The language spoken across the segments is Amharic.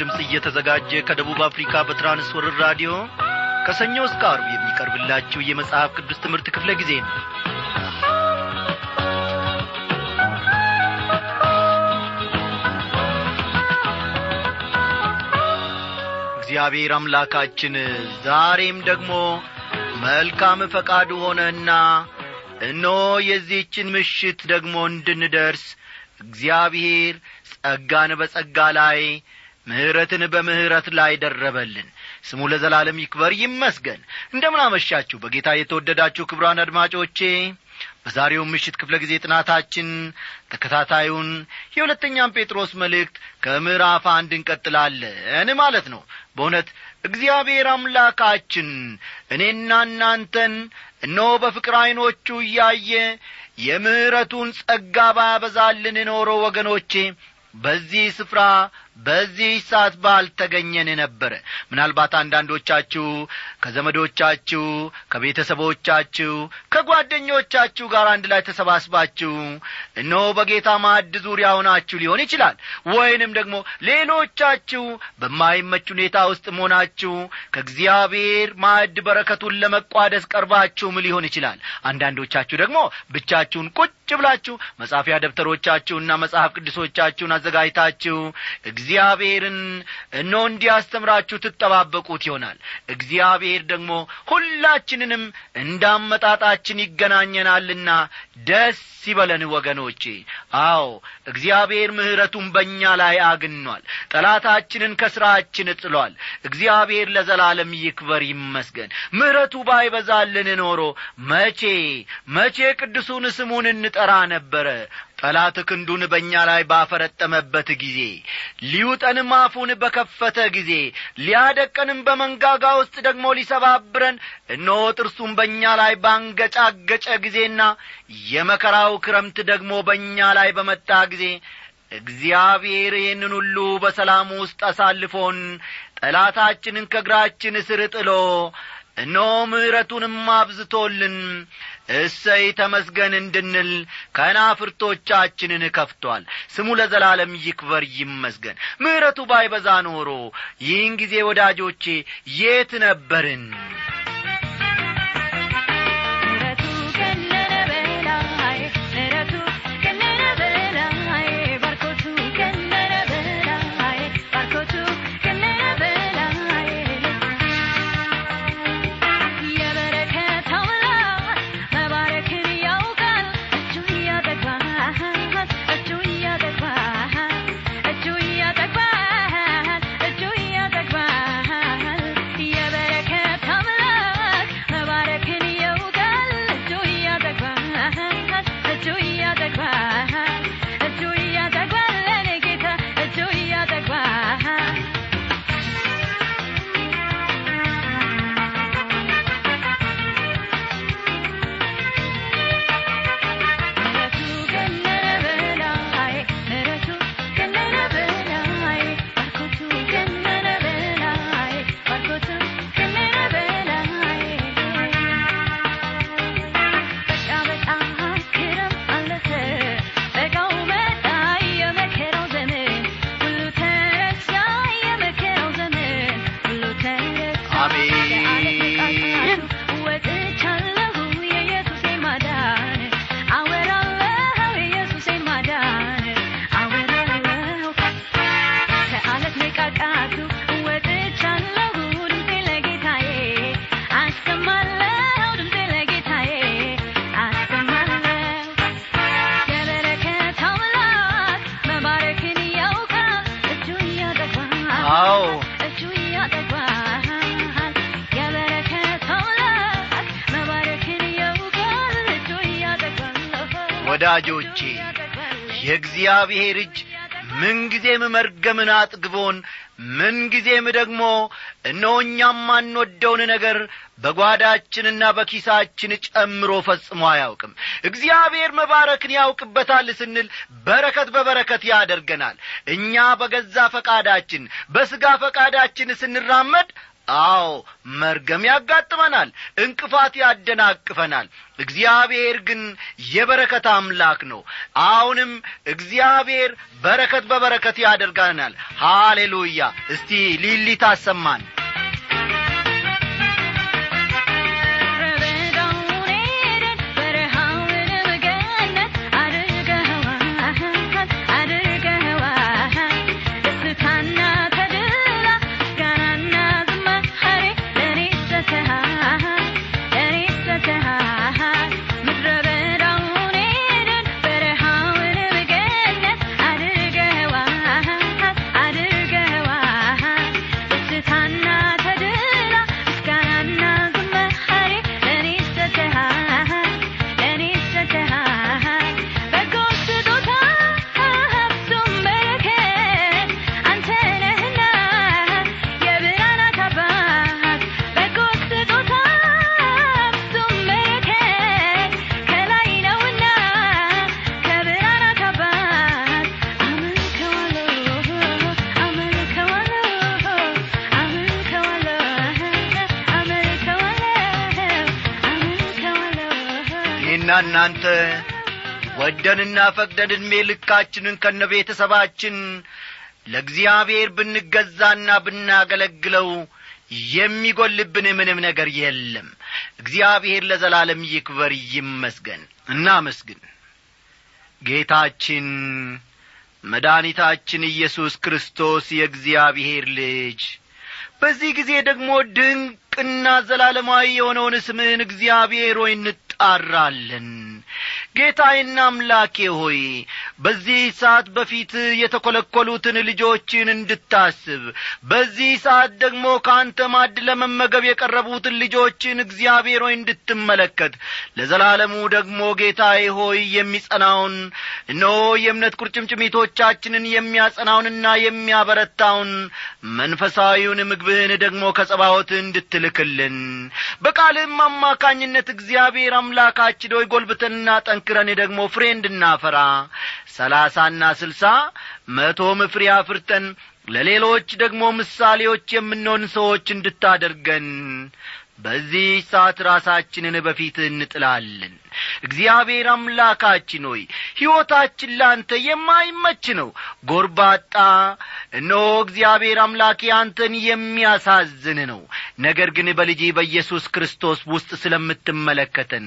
ድምፅ እየተዘጋጀ ከደቡብ አፍሪካ በትራንስወርር ራዲዮ ከሰኞ እስከ አርብ የሚቀርብላችሁ የመጽሐፍ ቅዱስ ትምህርት ክፍለ ጊዜ ነው። እግዚአብሔር አምላካችን ዛሬም ደግሞ መልካም ፈቃዱ ሆነና እነሆ የዚህችን ምሽት ደግሞ እንድንደርስ እግዚአብሔር ጸጋን በጸጋ ላይ ምሕረትን በምሕረት ላይ ደረበልን። ስሙ ለዘላለም ይክበር ይመስገን። እንደምን አመሻችሁ በጌታ የተወደዳችሁ ክብሯን አድማጮቼ። በዛሬው ምሽት ክፍለ ጊዜ ጥናታችን ተከታታዩን የሁለተኛም ጴጥሮስ መልእክት ከምዕራፍ አንድ እንቀጥላለን ማለት ነው። በእውነት እግዚአብሔር አምላካችን እኔና እናንተን እነሆ በፍቅር ዐይኖቹ እያየ የምሕረቱን ጸጋ ባያበዛልን ኖሮ ወገኖቼ በዚህ ስፍራ በዚህ ሰዓት ባልተገኘን ነበረ ምናልባት አንዳንዶቻችሁ ከዘመዶቻችሁ ከቤተሰቦቻችሁ ከጓደኞቻችሁ ጋር አንድ ላይ ተሰባስባችሁ እነሆ በጌታ ማዕድ ዙሪያ ሆናችሁ ሊሆን ይችላል። ወይንም ደግሞ ሌሎቻችሁ በማይመች ሁኔታ ውስጥ መሆናችሁ ከእግዚአብሔር ማዕድ በረከቱን ለመቋደስ ቀርባችሁም ሊሆን ይችላል። አንዳንዶቻችሁ ደግሞ ብቻችሁን ቁጭ ብላችሁ መጻፊያ ደብተሮቻችሁና መጽሐፍ ቅዱሶቻችሁን አዘጋጅታችሁ እግዚአብሔርን እኖ እንዲያስተምራችሁ ትጠባበቁት ይሆናል። እግዚአብሔር ደግሞ ሁላችንንም እንዳመጣጣችን ይገናኘናልና ደስ ይበለን ወገኖቼ። አዎ እግዚአብሔር ምሕረቱን በእኛ ላይ አግኗል። ጠላታችንን ከሥራችን ጥሏል። እግዚአብሔር ለዘላለም ይክበር ይመስገን። ምሕረቱ ባይበዛልን ኖሮ መቼ መቼ ቅዱሱን ስሙን እንጠራ ነበረ ጠላት ክንዱን በእኛ ላይ ባፈረጠመበት ጊዜ ሊውጠንም አፉን በከፈተ ጊዜ ሊያደቀንም በመንጋጋ ውስጥ ደግሞ ሊሰባብረን እነሆ ጥርሱን በእኛ ላይ ባንገጫገጨ ጊዜና የመከራው ክረምት ደግሞ በእኛ ላይ በመጣ ጊዜ እግዚአብሔር ይህንን ሁሉ በሰላም ውስጥ አሳልፎን ጠላታችንን ከእግራችን ስር ጥሎ እነሆ ምሕረቱንም አብዝቶልን እሰይ ተመስገን እንድንል ከናፍርቶቻችንን ከፍቷል። ስሙ ለዘላለም ይክበር ይመስገን። ምሕረቱ ባይበዛ ኖሮ ይህን ጊዜ ወዳጆቼ የት ነበርን የእግዚአብሔር እጅ ምንጊዜም መርገምን አጥግቦን ምንጊዜም ደግሞ እነሆ እኛም ማንወደውን ነገር በጓዳችንና በኪሳችን ጨምሮ ፈጽሞ አያውቅም። እግዚአብሔር መባረክን ያውቅበታል ስንል በረከት በበረከት ያደርገናል። እኛ በገዛ ፈቃዳችን በሥጋ ፈቃዳችን ስንራመድ አዎ መርገም ያጋጥመናል እንቅፋት ያደናቅፈናል። እግዚአብሔር ግን የበረከት አምላክ ነው። አሁንም እግዚአብሔር በረከት በበረከት ያደርጋናል። ሃሌሉያ! እስቲ ሊሊ ታሰማን ወደንና ፈቅደን ዕድሜ ልካችንን ከነ ቤተሰባችን ለእግዚአብሔር ብንገዛና ብናገለግለው የሚጐልብን ምንም ነገር የለም። እግዚአብሔር ለዘላለም ይክበር ይመስገን። እናመስግን። ጌታችን መድኃኒታችን ኢየሱስ ክርስቶስ የእግዚአብሔር ልጅ በዚህ ጊዜ ደግሞ ድንቅና ዘላለማዊ የሆነውን ስምህን እግዚአብሔር ሆይ እንጣራለን ጌታዬና አምላኬ ሆይ በዚህ ሰዓት በፊት የተኰለኰሉትን ልጆችን እንድታስብ በዚህ ሰዓት ደግሞ ከአንተ ማድ ለመመገብ የቀረቡትን ልጆችን እግዚአብሔር ሆይ እንድትመለከት ለዘላለሙ ደግሞ ጌታዬ ሆይ የሚጸናውን እነሆ የእምነት ቁርጭምጭሚቶቻችንን የሚያጸናውንና የሚያበረታውን መንፈሳዊውን ምግብህን ደግሞ ከጸባዖት እንድትልክልን። በቃልህም አማካኝነት እግዚአብሔር አምላካችን ሆይ ጐልብተንና ጠንክረን ደግሞ ፍሬ እንድናፈራ ሰላሳና ስልሳ መቶም ፍሬ አፍርተን ለሌሎች ደግሞ ምሳሌዎች የምንሆን ሰዎች እንድታደርገን በዚህ ሰዓት ራሳችንን በፊት እንጥላለን እግዚአብሔር አምላካችን ሆይ ሕይወታችን ላንተ የማይመች ነው። ጐርባጣ እነሆ እግዚአብሔር አምላኬ አንተን የሚያሳዝን ነው። ነገር ግን በልጅ በኢየሱስ ክርስቶስ ውስጥ ስለምትመለከተን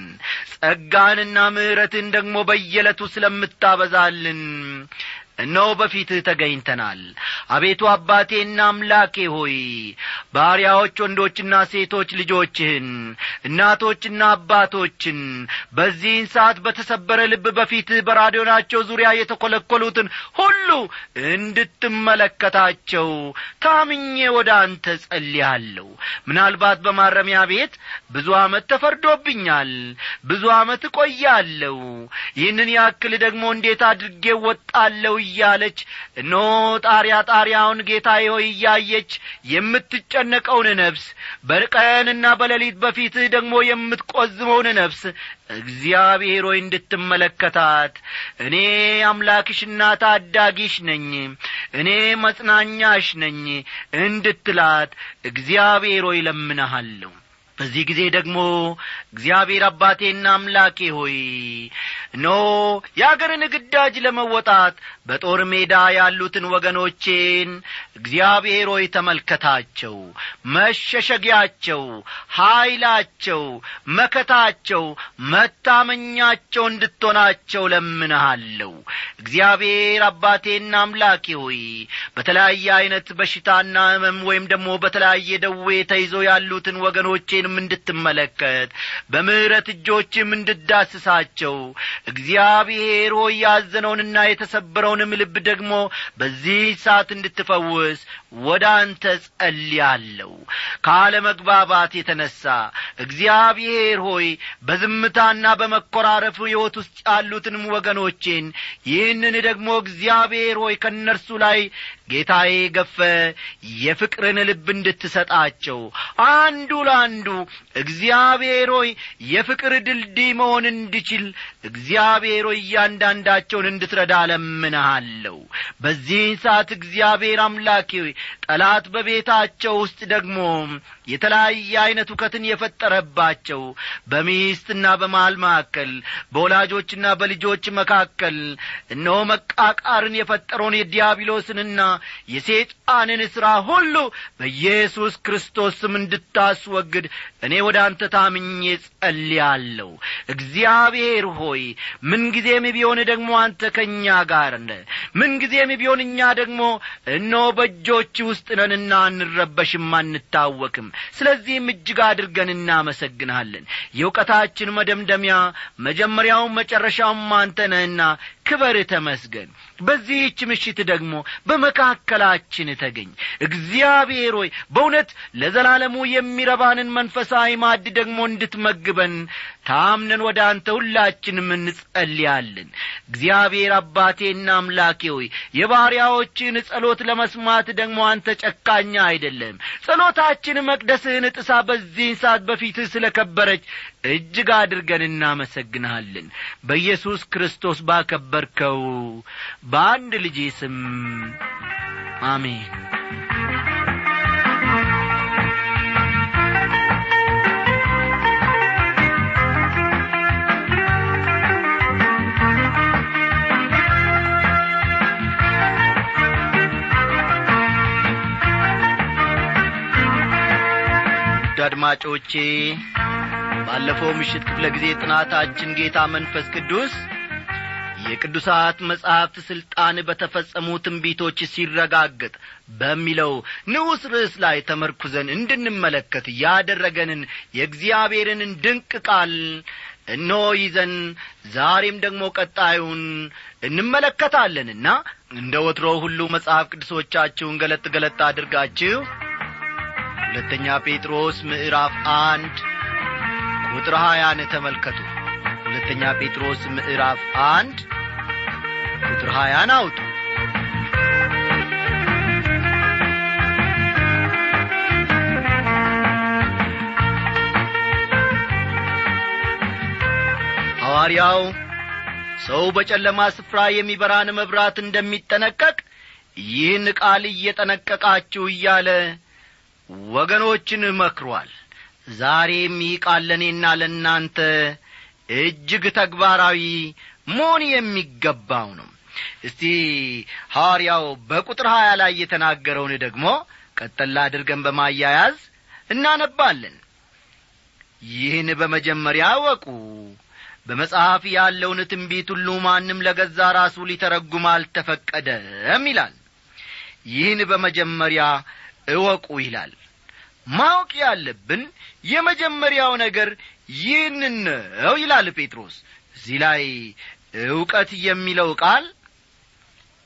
ጸጋንና ምሕረትን ደግሞ በየዕለቱ ስለምታበዛልን እነሆ በፊትህ ተገኝተናል። አቤቱ አባቴና አምላኬ ሆይ ባሪያዎች ወንዶችና ሴቶች ልጆችህን እናቶችና አባቶችን በዚህን ሰዓት በተሰበረ ልብ በፊትህ በራዲዮናቸው ዙሪያ የተኰለኰሉትን ሁሉ እንድትመለከታቸው ታምኜ ወደ አንተ ጸልያለሁ። ምናልባት በማረሚያ ቤት ብዙ ዓመት ተፈርዶብኛል ብዙ ዓመት እቆያለሁ። ይህንን ያክል ደግሞ እንዴት አድርጌ ወጣለሁ እያለች እነሆ ጣሪያ ጣሪያውን ጌታዬ ሆይ እያየች የምትጨነቀውን ነፍስ በቀንና በሌሊት በፊትህ ደግሞ የምትቈዝመውን ነፍስ እግዚአብሔር ሆይ እንድትመለከታት። እኔ አምላክሽና ታዳጊሽ ነኝ። እኔ መጽናኛሽ ነኝ እንድትላት እግዚአብሔር ሆይ ለምነሃለሁ በዚህ ጊዜ ደግሞ እግዚአብሔር አባቴና አምላኬ ሆይ ኖ የአገርን ግዳጅ ለመወጣት በጦር ሜዳ ያሉትን ወገኖቼን እግዚአብሔር ሆይ ተመልከታቸው መሸሸጊያቸው ኀይላቸው መከታቸው መታመኛቸው እንድትሆናቸው ለምንሃለሁ። እግዚአብሔር አባቴና አምላኬ ሆይ በተለያየ ዐይነት በሽታና ህመም ወይም ደግሞ በተለያየ ደዌ ተይዘው ያሉትን ወገኖቼንም እንድትመለከት በምሕረት እጆችም እንድዳስሳቸው። እግዚአብሔር ሆይ ያዘነውንና የተሰበረውንም ልብ ደግሞ በዚህ ሰዓት እንድትፈውስ ወደ አንተ ጸልያለሁ። ካለመግባባት የተነሣ እግዚአብሔር ሆይ በዝምታና በመኰራረፍ ሕይወት ውስጥ ያሉትንም ወገኖቼን ይህንን ደግሞ እግዚአብሔር ሆይ ከእነርሱ ላይ ጌታዬ ገፈ የፍቅርን ልብ እንድትሰጣቸው አንዱ ለአንዱ እግዚአብሔር ሆይ የፍቅር ድልድይ መሆን እንዲችል እግዚአብሔር ሆይ እያንዳንዳቸውን እንድትረዳ ለምንሃለሁ በዚህን ሰዓት እግዚአብሔር አምላኬ ጠላት በቤታቸው ውስጥ ደግሞ የተለያየ ዐይነት ውከትን የፈጠረባቸው በሚስትና በመሃል መካከል በወላጆችና በልጆች መካከል እነሆ መቃቃርን የፈጠረውን የዲያብሎስንና የሴጣንን ሥራ ሁሉ በኢየሱስ ክርስቶስ ስም እንድታስወግድ እኔ ወደ አንተ ታምኜ ጸልያለሁ። እግዚአብሔር ሆይ ምንጊዜም ቢሆን ደግሞ አንተ ከእኛ ጋር ነ ምንጊዜም ቢሆን እኛ ደግሞ እነሆ በእጆች ውስጥ ነንና አንረበሽም አንታወክም። ስለዚህም እጅግ አድርገን እናመሰግንሃለን። የእውቀታችን መደምደሚያ መጀመሪያውም መጨረሻውም አንተ ነህና ክበር ተመስገን በዚህች ምሽት ደግሞ በመካከላችን ተገኝ። እግዚአብሔር ሆይ በእውነት ለዘላለሙ የሚረባንን መንፈሳዊ ማድ ደግሞ እንድትመግበን ታምነን ወደ አንተ ሁላችንም እንጸልያለን። እግዚአብሔር አባቴና አምላኬ ሆይ የባሪያዎችን ጸሎት ለመስማት ደግሞ አንተ ጨካኛ አይደለም። ጸሎታችን መቅደስህን ጥሳ በዚህን ሰዓት በፊትህ ስለ ከበረች እጅግ አድርገን እናመሰግንሃለን። በኢየሱስ ክርስቶስ ባከበርከው በአንድ ልጄ ስም አሜን አድማጮቼ ባለፈው ምሽት ክፍለ ጊዜ ጥናታችን ጌታ መንፈስ ቅዱስ የቅዱሳት መጻሕፍት ሥልጣን በተፈጸሙ ትንቢቶች ሲረጋገጥ በሚለው ንዑስ ርዕስ ላይ ተመርኩዘን እንድንመለከት ያደረገንን የእግዚአብሔርን ድንቅ ቃል እነሆ ይዘን ዛሬም ደግሞ ቀጣዩን እንመለከታለንና እንደ ወትሮ ሁሉ መጽሐፍ ቅዱሶቻችሁን ገለጥ ገለጥ አድርጋችሁ ሁለተኛ ጴጥሮስ ምዕራፍ አንድ ቁጥር ሀያን ተመልከቱ። ሁለተኛ ጴጥሮስ ምዕራፍ አንድ ቁጥር ሀያን አውጡ። ሐዋርያው ሰው በጨለማ ስፍራ የሚበራን መብራት እንደሚጠነቀቅ ይህን ቃል እየጠነቀቃችሁ እያለ ወገኖችን መክሯል። ዛሬም ይህ ቃል ለእናንተ እጅግ ተግባራዊ መሆን የሚገባው ነው። እስቲ ሐዋርያው በቁጥር ሀያ ላይ የተናገረውን ደግሞ ቀጠላ አድርገን በማያያዝ እናነባለን። ይህን በመጀመሪያ እወቁ። በመጽሐፍ ያለውን ትንቢት ሁሉ ማንም ለገዛ ራሱ ሊተረጉም አልተፈቀደም ይላል። ይህን በመጀመሪያ እወቁ ይላል። ማወቅ ያለብን የመጀመሪያው ነገር ይህንን ነው ይላል ጴጥሮስ። እዚህ ላይ ዕውቀት የሚለው ቃል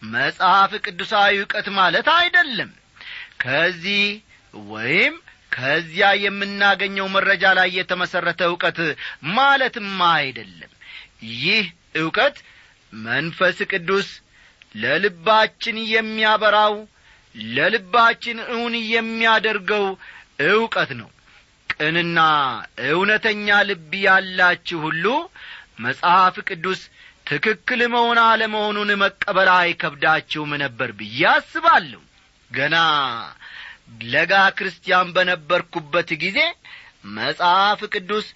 መጽሐፍ ቅዱሳዊ ዕውቀት ማለት አይደለም። ከዚህ ወይም ከዚያ የምናገኘው መረጃ ላይ የተመሠረተ ዕውቀት ማለትም አይደለም። ይህ ዕውቀት መንፈስ ቅዱስ ለልባችን የሚያበራው ለልባችን እውን የሚያደርገው ዕውቀት ነው። ቅንና እውነተኛ ልብ ያላችሁ ሁሉ መጽሐፍ ቅዱስ ትክክል መሆን አለመሆኑን መቀበል አይከብዳችሁም ነበር ብዬ አስባለሁ። ገና ለጋ ክርስቲያን በነበርኩበት ጊዜ መጽሐፍ ቅዱስ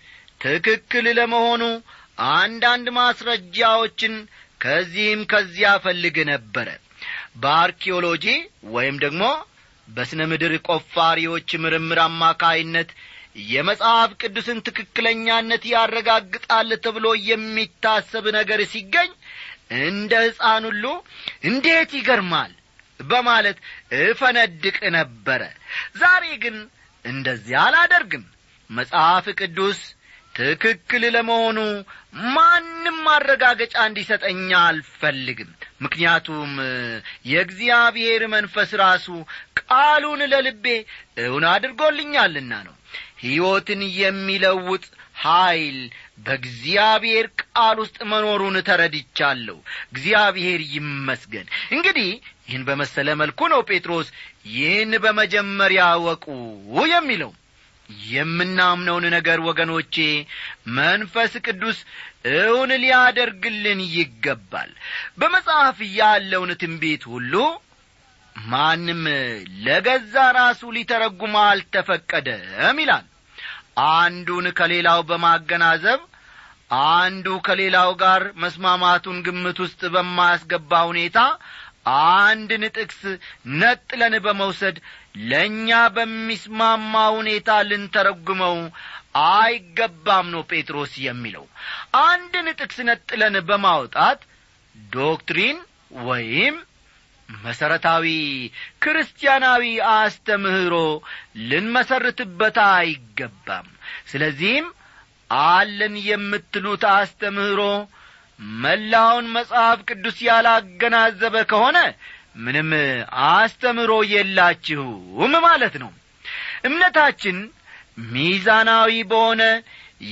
ትክክል ለመሆኑ አንዳንድ ማስረጃዎችን ከዚህም ከዚያ ፈልግ ነበረ በአርኪኦሎጂ ወይም ደግሞ በስነ ምድር ቆፋሪዎች ምርምር አማካይነት የመጽሐፍ ቅዱስን ትክክለኛነት ያረጋግጣል ተብሎ የሚታሰብ ነገር ሲገኝ እንደ ሕፃን ሁሉ እንዴት ይገርማል በማለት እፈነድቅ ነበረ። ዛሬ ግን እንደዚያ አላደርግም። መጽሐፍ ቅዱስ ትክክል ለመሆኑ ማንም ማረጋገጫ እንዲሰጠኛ አልፈልግም ምክንያቱም የእግዚአብሔር መንፈስ ራሱ ቃሉን ለልቤ እውን አድርጎልኛልና ነው። ሕይወትን የሚለውጥ ኀይል በእግዚአብሔር ቃል ውስጥ መኖሩን ተረድቻለሁ። እግዚአብሔር ይመስገን። እንግዲህ ይህን በመሰለ መልኩ ነው ጴጥሮስ ይህን በመጀመሪያ ወቁ የሚለው የምናምነውን ነገር ወገኖቼ መንፈስ ቅዱስ እውን ሊያደርግልን ይገባል። በመጽሐፍ ያለውን ትንቢት ሁሉ ማንም ለገዛ ራሱ ሊተረጉም አልተፈቀደም ይላል። አንዱን ከሌላው በማገናዘብ አንዱ ከሌላው ጋር መስማማቱን ግምት ውስጥ በማያስገባ ሁኔታ አንድን ጥቅስ ነጥለን በመውሰድ ለእኛ በሚስማማ ሁኔታ ልንተረጉመው አይገባም ነው ጴጥሮስ የሚለው። አንድን ጥቅስ ነጥለን በማውጣት ዶክትሪን ወይም መሰረታዊ ክርስቲያናዊ አስተምህሮ ልንመሰርትበት አይገባም። ስለዚህም አለን የምትሉት አስተምህሮ መላውን መጽሐፍ ቅዱስ ያላገናዘበ ከሆነ ምንም አስተምህሮ የላችሁም ማለት ነው። እምነታችን ሚዛናዊ በሆነ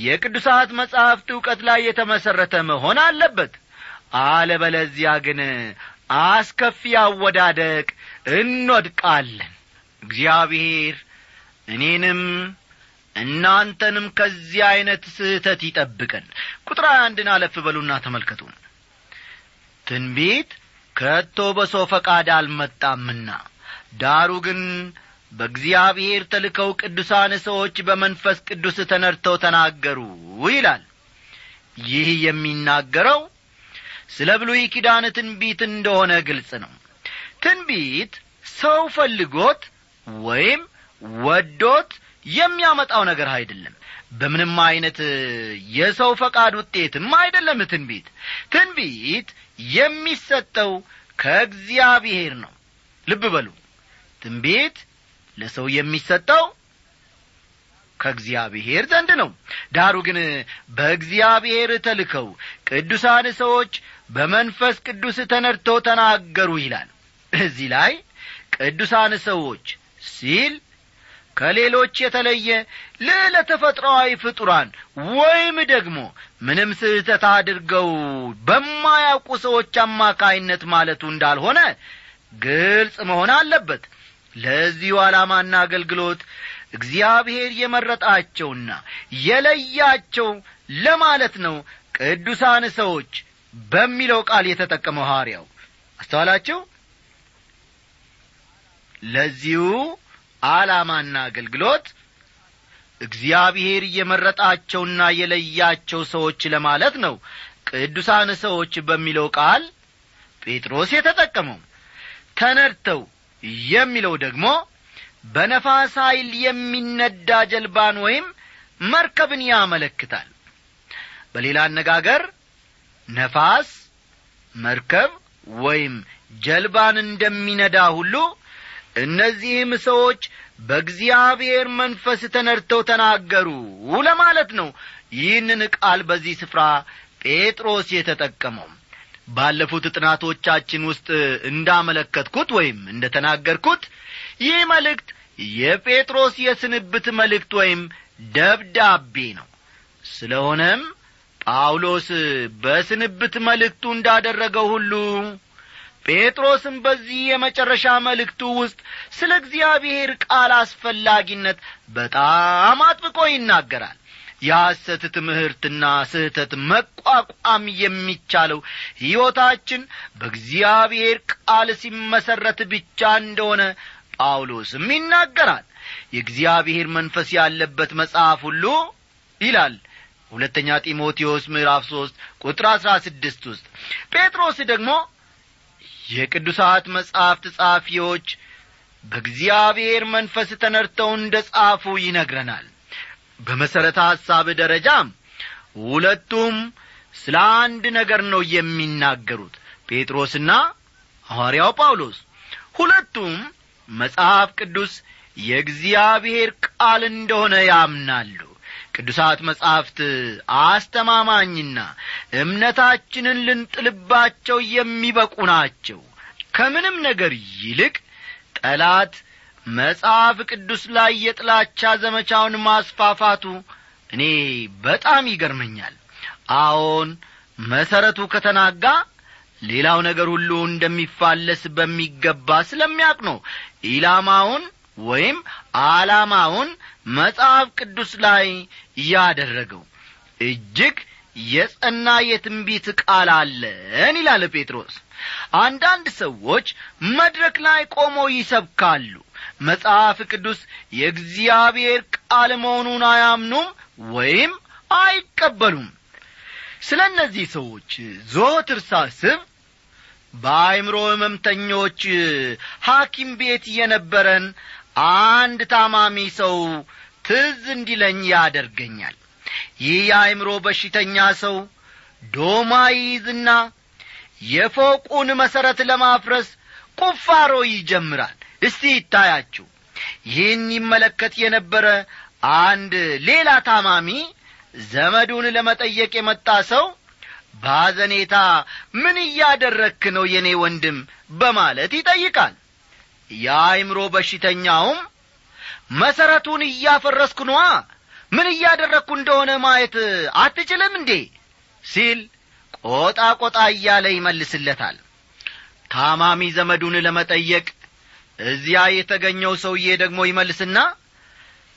የቅዱሳት መጻሕፍት ዕውቀት ላይ የተመሠረተ መሆን አለበት። አለበለዚያ ግን አስከፊ አወዳደቅ እንወድቃለን። እግዚአብሔር እኔንም እናንተንም ከዚህ ዐይነት ስህተት ይጠብቀን። ቁጥር አንድን አለፍ በሉና ተመልከቱ። ትንቢት ከቶ በሰው ፈቃድ አልመጣምና ዳሩ ግን በእግዚአብሔር ተልከው ቅዱሳን ሰዎች በመንፈስ ቅዱስ ተነድተው ተናገሩ ይላል። ይህ የሚናገረው ስለ ብሉይ ኪዳን ትንቢት እንደሆነ ግልጽ ነው። ትንቢት ሰው ፈልጎት ወይም ወዶት የሚያመጣው ነገር አይደለም። በምንም ዐይነት የሰው ፈቃድ ውጤትም አይደለም ትንቢት። ትንቢት የሚሰጠው ከእግዚአብሔር ነው። ልብ በሉ። ትንቢት ለሰው የሚሰጠው ከእግዚአብሔር ዘንድ ነው። ዳሩ ግን በእግዚአብሔር ተልከው ቅዱሳን ሰዎች በመንፈስ ቅዱስ ተነድተው ተናገሩ ይላል። እዚህ ላይ ቅዱሳን ሰዎች ሲል ከሌሎች የተለየ ልዕለ ተፈጥሮአዊ ፍጡራን ወይም ደግሞ ምንም ስህተት አድርገው በማያውቁ ሰዎች አማካይነት ማለቱ እንዳልሆነ ግልጽ መሆን አለበት። ለዚሁ ዓላማና አገልግሎት እግዚአብሔር የመረጣቸውና የለያቸው ለማለት ነው ቅዱሳን ሰዎች በሚለው ቃል የተጠቀመው ሐዋርያው። አስተዋላችሁ? ለዚሁ ዓላማና አገልግሎት እግዚአብሔር የመረጣቸውና የለያቸው ሰዎች ለማለት ነው። ቅዱሳን ሰዎች በሚለው ቃል ጴጥሮስ የተጠቀመው። ተነድተው የሚለው ደግሞ በነፋስ ኃይል የሚነዳ ጀልባን ወይም መርከብን ያመለክታል። በሌላ አነጋገር ነፋስ መርከብ ወይም ጀልባን እንደሚነዳ ሁሉ እነዚህም ሰዎች በእግዚአብሔር መንፈስ ተነድተው ተናገሩ ለማለት ነው። ይህንን ቃል በዚህ ስፍራ ጴጥሮስ የተጠቀመው። ባለፉት ጥናቶቻችን ውስጥ እንዳመለከትኩት ወይም እንደ ተናገርኩት ይህ መልእክት የጴጥሮስ የስንብት መልእክት ወይም ደብዳቤ ነው። ስለሆነም ጳውሎስ በስንብት መልእክቱ እንዳደረገው ሁሉ ጴጥሮስም በዚህ የመጨረሻ መልእክቱ ውስጥ ስለ እግዚአብሔር ቃል አስፈላጊነት በጣም አጥብቆ ይናገራል። የሐሰት ትምህርትና ስህተት መቋቋም የሚቻለው ሕይወታችን በእግዚአብሔር ቃል ሲመሠረት ብቻ እንደሆነ ጳውሎስም ይናገራል። የእግዚአብሔር መንፈስ ያለበት መጽሐፍ ሁሉ ይላል ሁለተኛ ጢሞቴዎስ ምዕራፍ ሦስት ቁጥር አሥራ ስድስት ውስጥ ጴጥሮስ ደግሞ የቅዱሳት መጻሕፍት ጸሐፊዎች በእግዚአብሔር መንፈስ ተነድተው እንደ ጻፉ ይነግረናል። በመሠረተ ሐሳብ ደረጃም ሁለቱም ስለ አንድ ነገር ነው የሚናገሩት። ጴጥሮስና ሐዋርያው ጳውሎስ። ሁለቱም መጽሐፍ ቅዱስ የእግዚአብሔር ቃል እንደሆነ ያምናሉ ቅዱሳት መጻሕፍት አስተማማኝና እምነታችንን ልንጥልባቸው የሚበቁ ናቸው። ከምንም ነገር ይልቅ ጠላት መጽሐፍ ቅዱስ ላይ የጥላቻ ዘመቻውን ማስፋፋቱ እኔ በጣም ይገርመኛል። አዎን መሠረቱ ከተናጋ ሌላው ነገር ሁሉ እንደሚፋለስ በሚገባ ስለሚያውቅ ነው። ኢላማውን ወይም ዓላማውን መጽሐፍ ቅዱስ ላይ ያደረገው። እጅግ የጸና የትንቢት ቃል አለን ይላል ጴጥሮስ። አንዳንድ ሰዎች መድረክ ላይ ቆመው ይሰብካሉ። መጽሐፍ ቅዱስ የእግዚአብሔር ቃል መሆኑን አያምኑም ወይም አይቀበሉም? ስለ እነዚህ ሰዎች ዞትር ሳስብ በአይምሮ ሕመምተኞች ሐኪም ቤት የነበረን አንድ ታማሚ ሰው ትዝ እንዲለኝ ያደርገኛል። ይህ የአይምሮ በሽተኛ ሰው ዶማ ይይዝና የፎቁን መሠረት ለማፍረስ ቁፋሮ ይጀምራል። እስቲ ይታያችሁ። ይህን ይመለከት የነበረ አንድ ሌላ ታማሚ ዘመዱን ለመጠየቅ የመጣ ሰው ባዘኔታ ምን እያደረክ ነው የኔ ወንድም በማለት ይጠይቃል የአይምሮ በሽተኛውም መሠረቱን እያፈረስኩ ነዋ። ምን እያደረግኩ እንደሆነ ማየት አትችልም እንዴ? ሲል ቆጣ ቆጣ እያለ ይመልስለታል። ታማሚ ዘመዱን ለመጠየቅ እዚያ የተገኘው ሰውዬ ደግሞ ይመልስና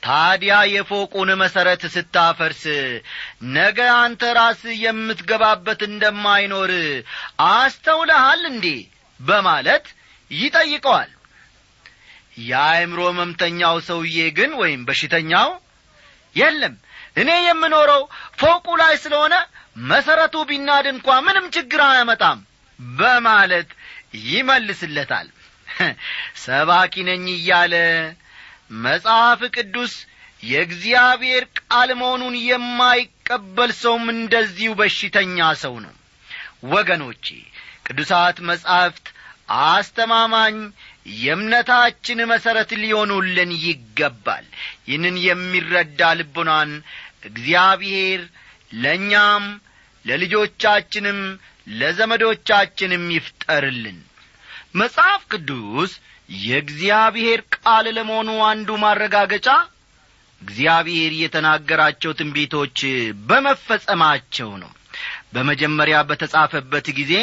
ታዲያ የፎቁን መሠረት ስታፈርስ ነገ አንተ ራስ የምትገባበት እንደማይኖር አስተውለሃል እንዴ? በማለት ይጠይቀዋል የአእምሮ መምተኛው ሰውዬ ግን ወይም በሽተኛው የለም። እኔ የምኖረው ፎቁ ላይ ስለሆነ መሠረቱ ቢናድ እንኳ ምንም ችግር አያመጣም በማለት ይመልስለታል። ሰባኪ ነኝ እያለ መጽሐፍ ቅዱስ የእግዚአብሔር ቃል መሆኑን የማይቀበል ሰውም እንደዚሁ በሽተኛ ሰው ነው። ወገኖቼ ቅዱሳት መጻሕፍት አስተማማኝ የእምነታችን መሠረት ሊሆኑልን ይገባል። ይህንን የሚረዳ ልቡናን እግዚአብሔር ለእኛም ለልጆቻችንም ለዘመዶቻችንም ይፍጠርልን። መጽሐፍ ቅዱስ የእግዚአብሔር ቃል ለመሆኑ አንዱ ማረጋገጫ እግዚአብሔር የተናገራቸው ትንቢቶች በመፈጸማቸው ነው። በመጀመሪያ በተጻፈበት ጊዜ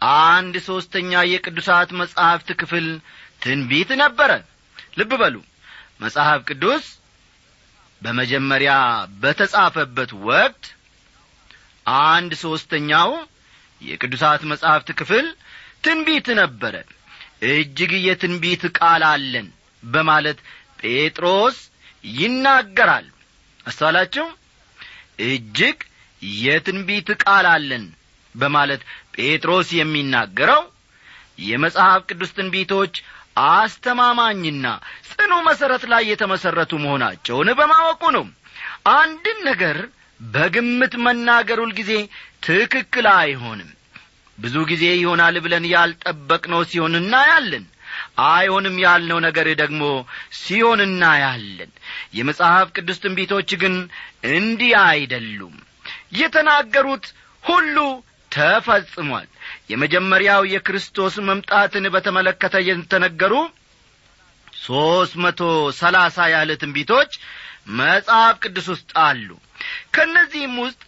አንድ ሦስተኛ የቅዱሳት መጻሕፍት ክፍል ትንቢት ነበረ። ልብ በሉ። መጽሐፍ ቅዱስ በመጀመሪያ በተጻፈበት ወቅት አንድ ሦስተኛው የቅዱሳት መጻሕፍት ክፍል ትንቢት ነበረ። እጅግ የትንቢት ቃል አለን በማለት ጴጥሮስ ይናገራል። አስተዋላችሁ? እጅግ የትንቢት ቃል አለን በማለት ጴጥሮስ የሚናገረው የመጽሐፍ ቅዱስ ትንቢቶች አስተማማኝና ጽኑ መሠረት ላይ የተመሠረቱ መሆናቸውን በማወቁ ነው። አንድን ነገር በግምት መናገር ሁልጊዜ ትክክል አይሆንም። ብዙ ጊዜ ይሆናል ብለን ያልጠበቅነው ሲሆን እናያለን። አይሆንም ያልነው ነገር ደግሞ ሲሆን እናያለን። የመጽሐፍ ቅዱስ ትንቢቶች ግን እንዲህ አይደሉም። የተናገሩት ሁሉ ተፈጽሟል። የመጀመሪያው የክርስቶስ መምጣትን በተመለከተ የተነገሩ ሦስት መቶ ሰላሳ ያህል ትንቢቶች መጽሐፍ ቅዱስ ውስጥ አሉ። ከእነዚህም ውስጥ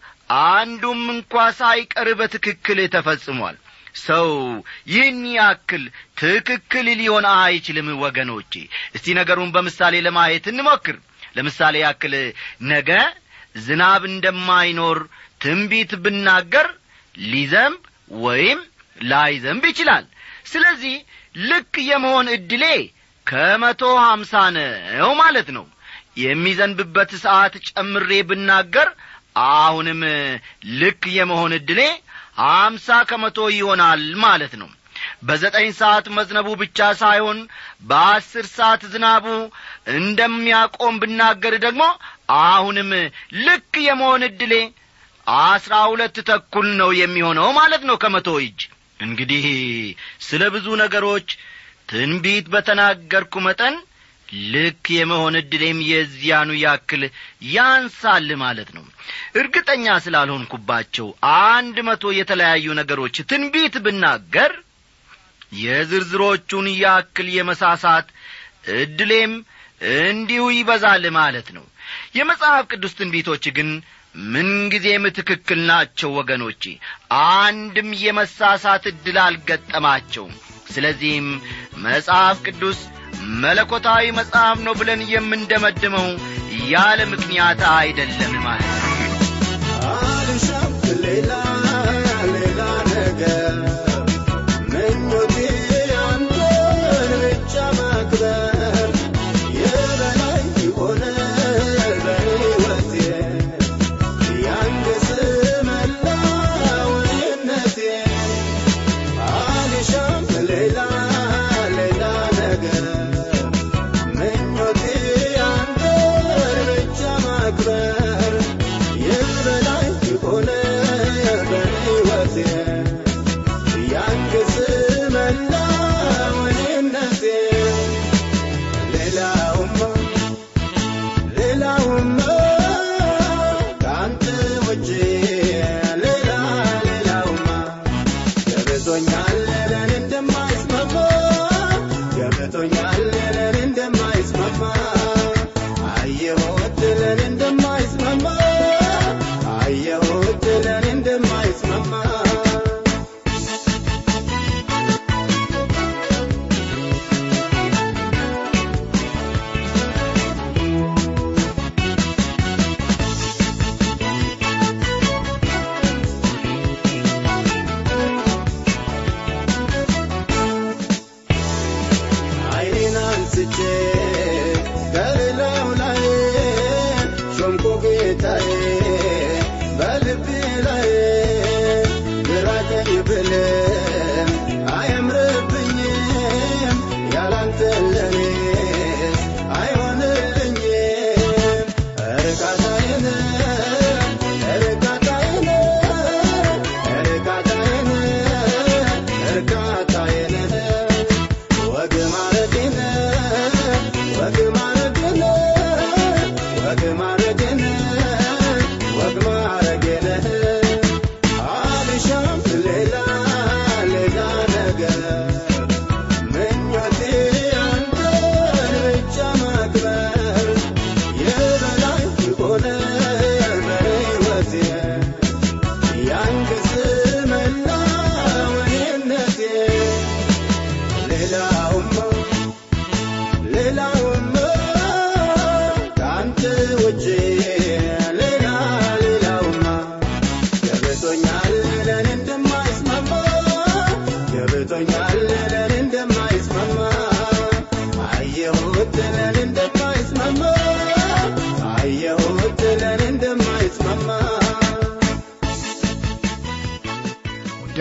አንዱም እንኳ ሳይቀር በትክክል ተፈጽሟል። ሰው ይህን ያክል ትክክል ሊሆን አይችልም ወገኖቼ። እስቲ ነገሩን በምሳሌ ለማየት እንሞክር። ለምሳሌ ያክል ነገ ዝናብ እንደማይኖር ትንቢት ብናገር ሊዘንብ ወይም ላይዘንብ ይችላል። ስለዚህ ልክ የመሆን ዕድሌ ከመቶ ሀምሳ ነው ማለት ነው። የሚዘንብበት ሰዓት ጨምሬ ብናገር አሁንም ልክ የመሆን ዕድሌ አምሳ ከመቶ ይሆናል ማለት ነው። በዘጠኝ ሰዓት መዝነቡ ብቻ ሳይሆን በአስር ሰዓት ዝናቡ እንደሚያቆም ብናገር ደግሞ አሁንም ልክ የመሆን ዕድሌ አስራ ሁለት ተኩል ነው የሚሆነው ማለት ነው ከመቶ እጅ። እንግዲህ ስለ ብዙ ነገሮች ትንቢት በተናገርኩ መጠን ልክ የመሆን ዕድሌም የዚያኑ ያክል ያንሳል ማለት ነው። እርግጠኛ ስላልሆንኩባቸው አንድ መቶ የተለያዩ ነገሮች ትንቢት ብናገር የዝርዝሮቹን ያክል የመሳሳት ዕድሌም እንዲሁ ይበዛል ማለት ነው። የመጽሐፍ ቅዱስ ትንቢቶች ግን ምንጊዜም ትክክል ናቸው ወገኖቼ። አንድም የመሳሳት ዕድል አልገጠማቸውም። ስለዚህም መጽሐፍ ቅዱስ መለኮታዊ መጽሐፍ ነው ብለን የምንደመድመው ያለ ምክንያት አይደለም ማለት ነው። ሌላ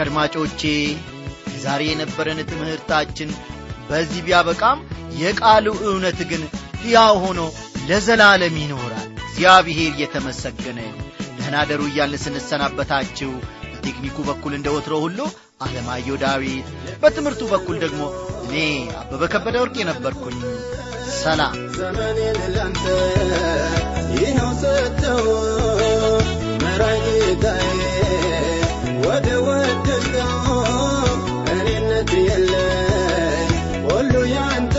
አድማጮቼ ዛሬ የነበረን ትምህርታችን በዚህ ቢያበቃም የቃሉ እውነት ግን ሕያው ሆኖ ለዘላለም ይኖራል። እግዚአብሔር የተመሰገነ ደህና ደሩ እያልን ስንሰናበታችሁ በቴክኒኩ በኩል እንደ ወትሮ ሁሉ አለማየሁ ዳዊት በትምህርቱ በኩል ደግሞ እኔ አበበ ከበደ ወርቅ የነበርኩኝ ሰላም። ዘመኔን ላንተ ይኸው ሰጠው መራጌታዬ ودوت الدار أنا النبي الله. قول له يا أنت